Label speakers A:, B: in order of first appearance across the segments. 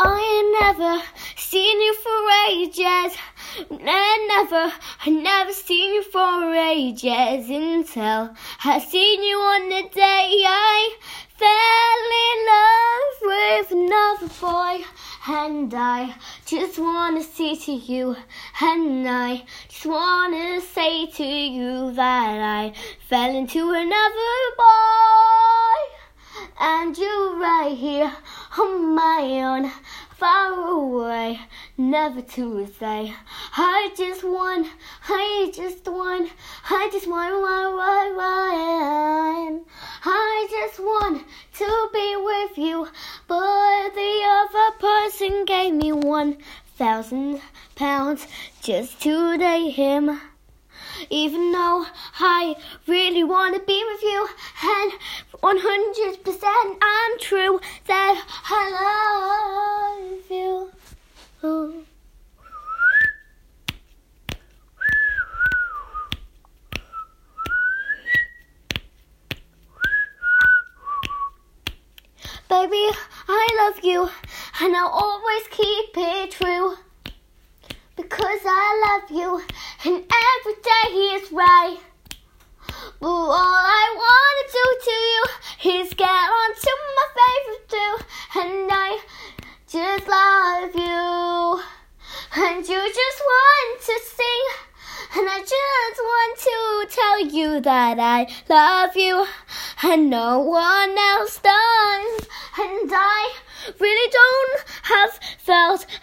A: I never seen you for ages. Never, I never seen you for ages until I seen you on the day I fell in love with another boy. And I just wanna say to you, and I just wanna say to you that I fell into another boy. And you're right here on my own, far away, never to say. I just want, I just want, I just want, want, want, want. I just want to be with you, but the other person gave me one thousand pounds just to date him. Even though I really want to be with you, and 100% I'm true that I love you. Baby, I love you, and I'll always keep it true. Because I love you, and every day is right. But all I wanna do to you is get onto my favorite too, and I just love you. And you just want to sing, and I just want to tell you that I love you, and no one else does. And I really don't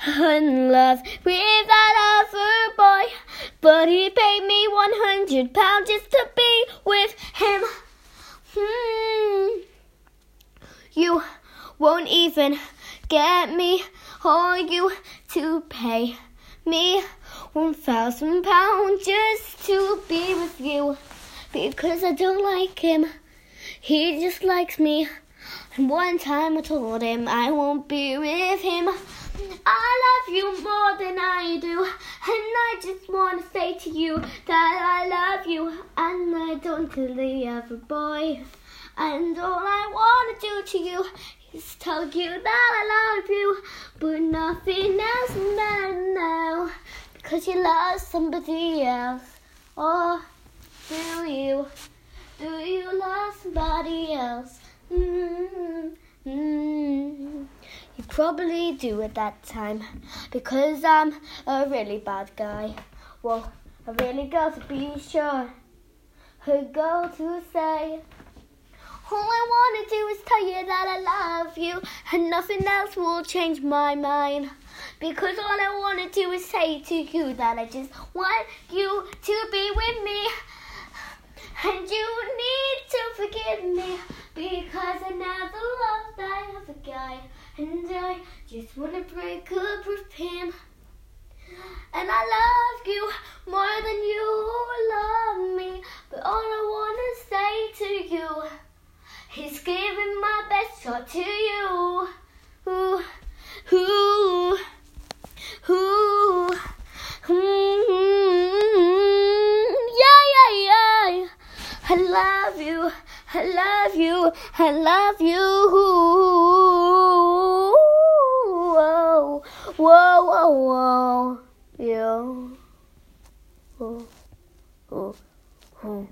A: in love with that other boy, but he paid me one hundred pounds just to be with him. Hmm. You won't even get me or you to pay me one thousand pounds just to be with you because I don't like him. He just likes me. And one time I told him I won't be with him. I love you more than Do, and I just want to say to you that I love you, and I don't tell the other boy. And all I want to do to you is tell you that I love you, but nothing else matters now because you love somebody else. Or do you? Do you love somebody else? Probably do at that time because I'm a really bad guy. Well, a really to be sure. A girl to say. All I want to do is tell you that I love you, and nothing else will change my mind. Because all I want to do is say to you that I just want you to be with me. And you need to forgive me because I never loved that other guy. And I just want to break up with him. And I love you more than you love me. But all I want to say to you is giving my best shot to you. Ooh, ooh, ooh. Mm, yeah, yeah, yeah. I love you. I love you. I love you. Whoa, whoa, whoa, whoa. Yeah. Oh, oh, oh.